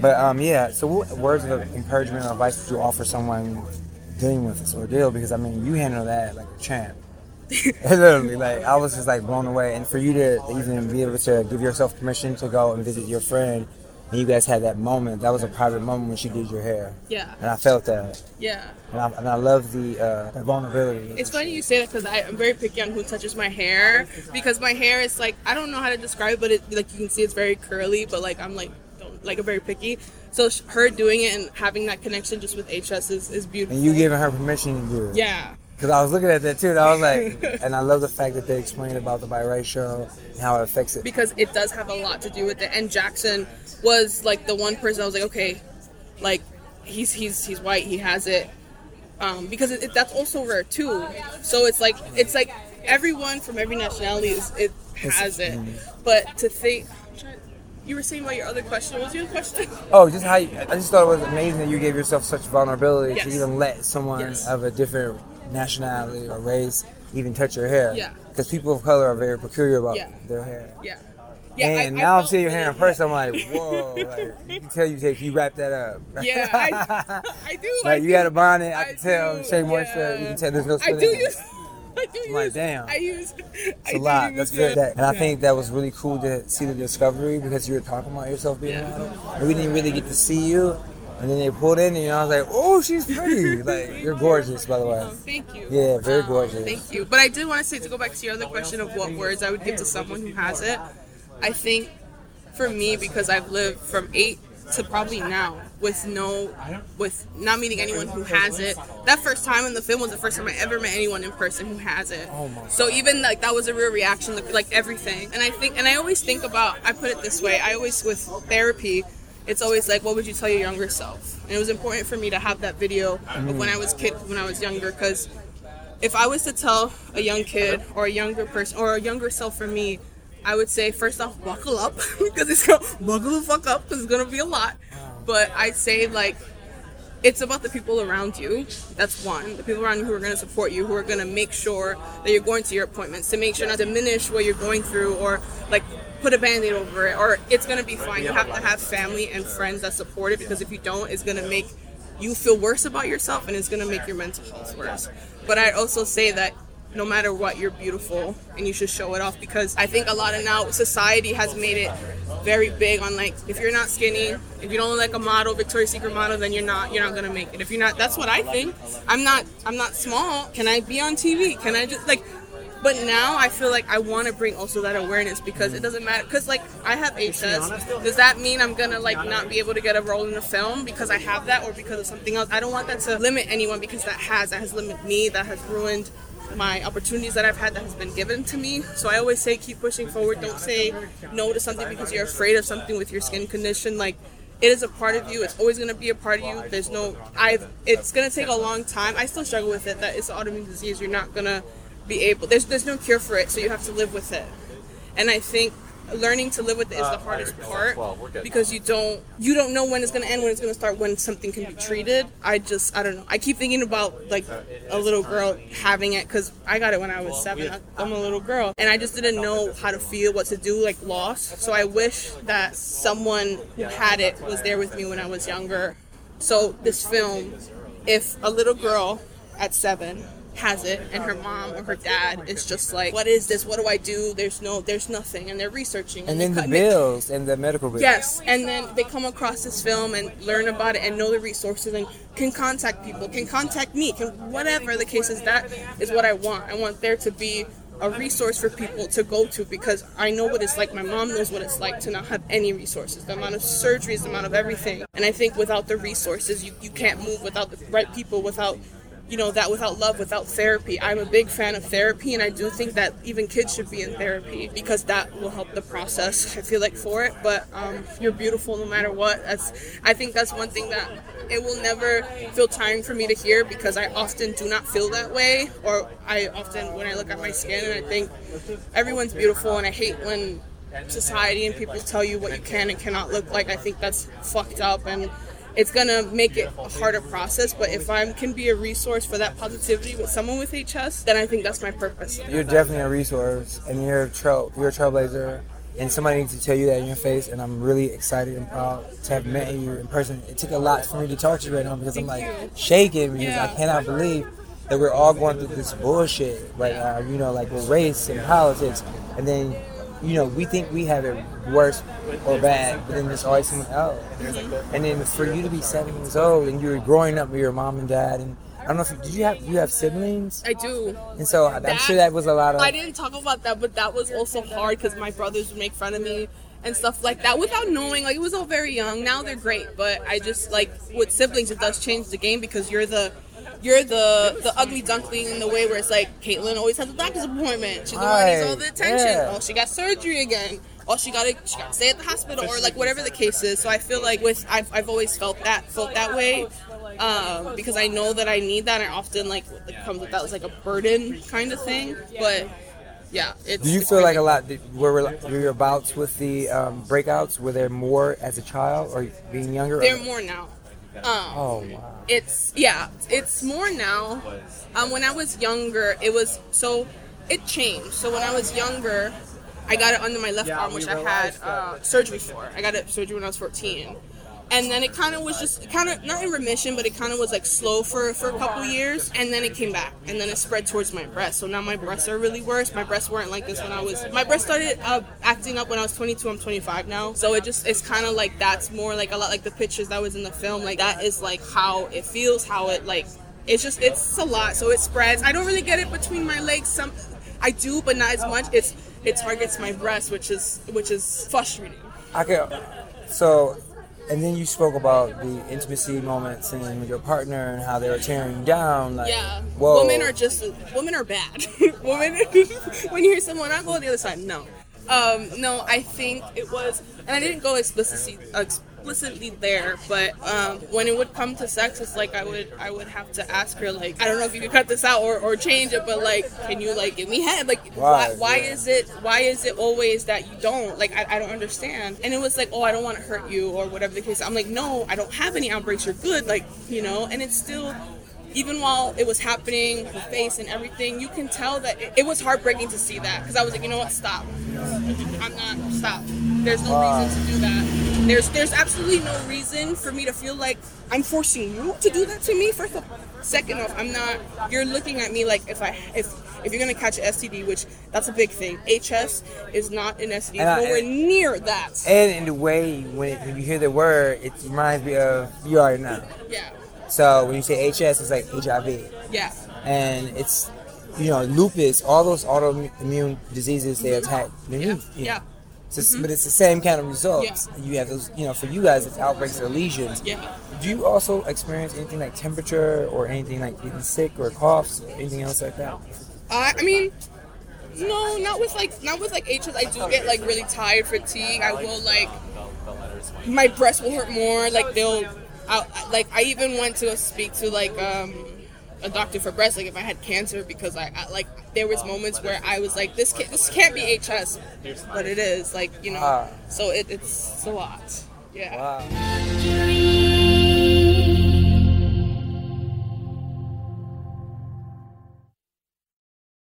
But um, yeah. So, what words of encouragement or advice would you offer someone dealing with this ordeal? Because I mean, you handle that like a champ. Literally, like I was just like blown away, and for you to even be able to give yourself permission to go and visit your friend, and you guys had that moment. That was a private moment when she did your hair, Yeah. and I felt that, Yeah. and I, and I love the uh, the vulnerability. It's funny you say that because I'm very picky on who touches my hair because my hair is like I don't know how to describe, it, but it like you can see it's very curly, but like I'm like like I'm very picky. So sh- her doing it and having that connection just with HS is, is beautiful. and you giving her permission to do it. yeah. Because I was looking at that too, and I was like, and I love the fact that they explained about the biracial and how it affects it. because it does have a lot to do with it. And Jackson was like the one person I was like, okay, like he's he's he's white, he has it, um, because it, it, that's also rare too. So it's like it's like everyone from every nationality is it has it, but to think. You were saying about your other question. What was your question? Oh, just how you, I just thought it was amazing that you gave yourself such vulnerability Yes. to even let someone Yes. of a different nationality or race even touch your hair. Yeah. Because people of color are very peculiar about Yeah. their hair. Yeah. Yeah, and now I'm seeing your hair in person. I'm like, whoa! Like, you can tell you take you wrap that up. Yeah, I, I do. I like you do. got a bonnet. I, I can tell. do, Shea Moisture. You can tell. There's no. I do use. I'm like, damn. I use. It's a lot. That's good. That, and I think that was really cool to see the discovery because you were talking about yourself being Yeah. a model, and we didn't really get to see you. And then they pulled in, and I was like, "Oh, she's pretty! like you're gorgeous, by the way." Oh, thank you. Yeah, very Um, gorgeous. Thank you. But I did want to say to go back to your other question of what words I would give to someone who has it. I think for me, because I've lived from eight to probably now with no, with not meeting anyone who has it. That first time in the film was the first time I ever met anyone in person who has it. Oh So even like that was a real reaction, like, like everything. And I think, and I always think about, I put it this way, I always with therapy. It's always like, what would you tell your younger self? And it was important for me to have that video of when I was kid, when I was younger, because if I was to tell a young kid or a younger person or a younger self for me, I would say first off, buckle up because it's gonna buckle the fuck up because it's gonna be a lot. But I'd say like it's about the people around you. That's one. The people around you who are going to support you, who are going to make sure that you're going to your appointments, to make sure not to diminish what you're going through or like put a band-aid over it or it's going to be fine. You have to have family and friends that support it because if you don't, it's going to make you feel worse about yourself and it's going to make your mental health worse. But I also say that no matter what, you're beautiful and you should show it off because I think a lot of now society has made it very big on like if you're not skinny, if you don't look like a model, Victoria's Secret model, then you're not you're not gonna make it. If you're not, that's what I think. I'm not I'm not small. Can I be on TV? Can I just like? But now I feel like I want to bring also that awareness because it doesn't matter. Because like I have HS, does that mean I'm gonna like not be able to get a role in a film because I have that or because of something else? I don't want that to limit anyone because that has that has limited me. That has ruined my opportunities that I've had that has been given to me. So I always say keep pushing forward. Don't say no to something because you're afraid of something with your skin condition. Like it is a part of you. It's always gonna be a part of you. There's no I've it's gonna take a long time. I still struggle with it. That it's an autoimmune disease. You're not gonna be able there's there's no cure for it, so you have to live with it. And I think learning to live with it is the hardest part because you don't you don't know when it's going to end when it's going to start when something can be treated. I just i don't know. I keep thinking about like a little girl having it because i got it when i was seven. i'm a little girl and i just didn't know how to feel what to do like lost so i wish that someone who had it was there with me when i was younger. So this film if a little girl at seven has it and her mom or her dad is just like what is this what do i do there's no there's nothing and they're researching And they then the bills and the medical bills. Yes, and then they come across this film and learn about it and know the resources and can contact people, can contact me, can whatever the case is. That is what I want. I want there to be a resource for people to go to because I know what it's like. My mom knows what it's like to not have any resources. The amount of surgeries, the amount of everything. And I think without the resources, you, you can't move without the right people, without you know that without love without therapy. I'm a big fan of therapy and i do think that even kids should be in therapy because that will help the process i feel like for it. But um, you're beautiful no matter what. That's i think that's one thing that it will never feel tiring for me to hear because i often do not feel that way or i often when i look at my skin and i think everyone's beautiful and i hate when society and people tell you what you can and cannot look like. I think that's fucked up and it's gonna make it a harder process. But if I can be a resource for that positivity with someone with HS, then I think that's my purpose. You're definitely a resource, and you're a trail, you're a trailblazer, and somebody needs to tell you that in your face. And I'm really excited and proud to have met you in person. It took a lot for me to talk to you right now because I'm like shaking because I cannot believe that we're all going through this bullshit right now. You know, like with race and politics, and then you know we think we have it worse or bad, but then there's always someone else. And then for you to be seven years old and you're growing up with your mom and dad, and I don't know if you, did you have you have siblings, I do. and so I'm sure that was a lot of. I didn't talk about that, but that was also hard because my brothers would make fun of me and stuff like that without knowing. Like it was all very young. Now they're great, but I just like with siblings, it does change the game because you're the you're the the ugly duckling in the way where it's like Kaitlyn always has a doctor's appointment. She's the one who needs all the attention. yeah. Oh, she got surgery again. Oh, she got to she got to stay at the hospital or like whatever the case is. So I feel like with I've, I've always felt that felt that way um, because I know that I need that and often like it comes with that was like a burden kind of thing. But yeah, it's. Do you feel like a lot? Were, were your bouts with the um, breakouts? Were there more as a child or being younger? They're more now. Um, Oh wow. it's yeah, it's more now. Um, when I was younger, it was so it changed. So when I was younger, I got it under my left arm, which I had uh, surgery for. I got it surgery when I was 14. And then it kind of was just kind of not in remission, but it kind of was like slow for for a couple years, and then it came back, and then it spread towards my breast. So now my breasts are really worse. My breasts weren't like this when I was. My breasts started uh, acting up when I was 22. I'm 25 now, so it just it's kind of like that's more like a lot like the pictures that was in the film. Like that is like how it feels, how it like it's just it's a lot. So it spreads. I don't really get it between my legs. Some I do, but not as much. It's it targets my breast, which is which is frustrating. Could. So, and then you spoke about the intimacy moments and with your partner and how they were tearing you down. Like, Yeah. Whoa. Women are just women are bad. women when you hear someone I go on the other side, no. Um, no, I think it was and I didn't go explicitly explicitly there, but um, when it would come to sex it's like I would I would have to ask her like I don't know if you could cut this out or, or change it, but like can you like give me head? Like why why yeah. is it why is it always that you don't? Like I, I don't understand. And it was like, oh I don't want to hurt you or whatever the case. I'm like, no, I don't have any outbreaks, you're good, like, you know, and it's still even while it was happening, the face and everything, you can tell that it, it was heartbreaking to see that because I was like, you know what, stop. I'm not stop. There's no reason to do that. There's there's absolutely no reason for me to feel like I'm forcing you to do that to me. First of second off, I'm not. You're looking at me like if I if if you're gonna catch STD, which that's a big thing. HS is not an STD. And I- nowhere near that. And in the way when, when you hear the word, it reminds me of you already know. Yeah. So when you say HS, it's like HIV, Yeah. and it's you know lupus, all those autoimmune diseases they mm-hmm. attack the Yeah. immune. Yeah. It's just- But it's the same kind of results. Yeah. You have those, you know, for you guys, it's outbreaks or lesions. Yeah. Do you also experience anything like temperature or anything like getting sick or coughs or anything else like that? Uh, I mean, no, not with like not with like HS. I do get like really tired, fatigue. I will like my breast will hurt more. Like they'll, I, like I even went to speak to like um a doctor for breast. Like if I had cancer because I, I like there was moments where I was like this can't, this can't be HS, but it is. Like you know, Ah. so it, it's, it's a lot. Yeah. Wow.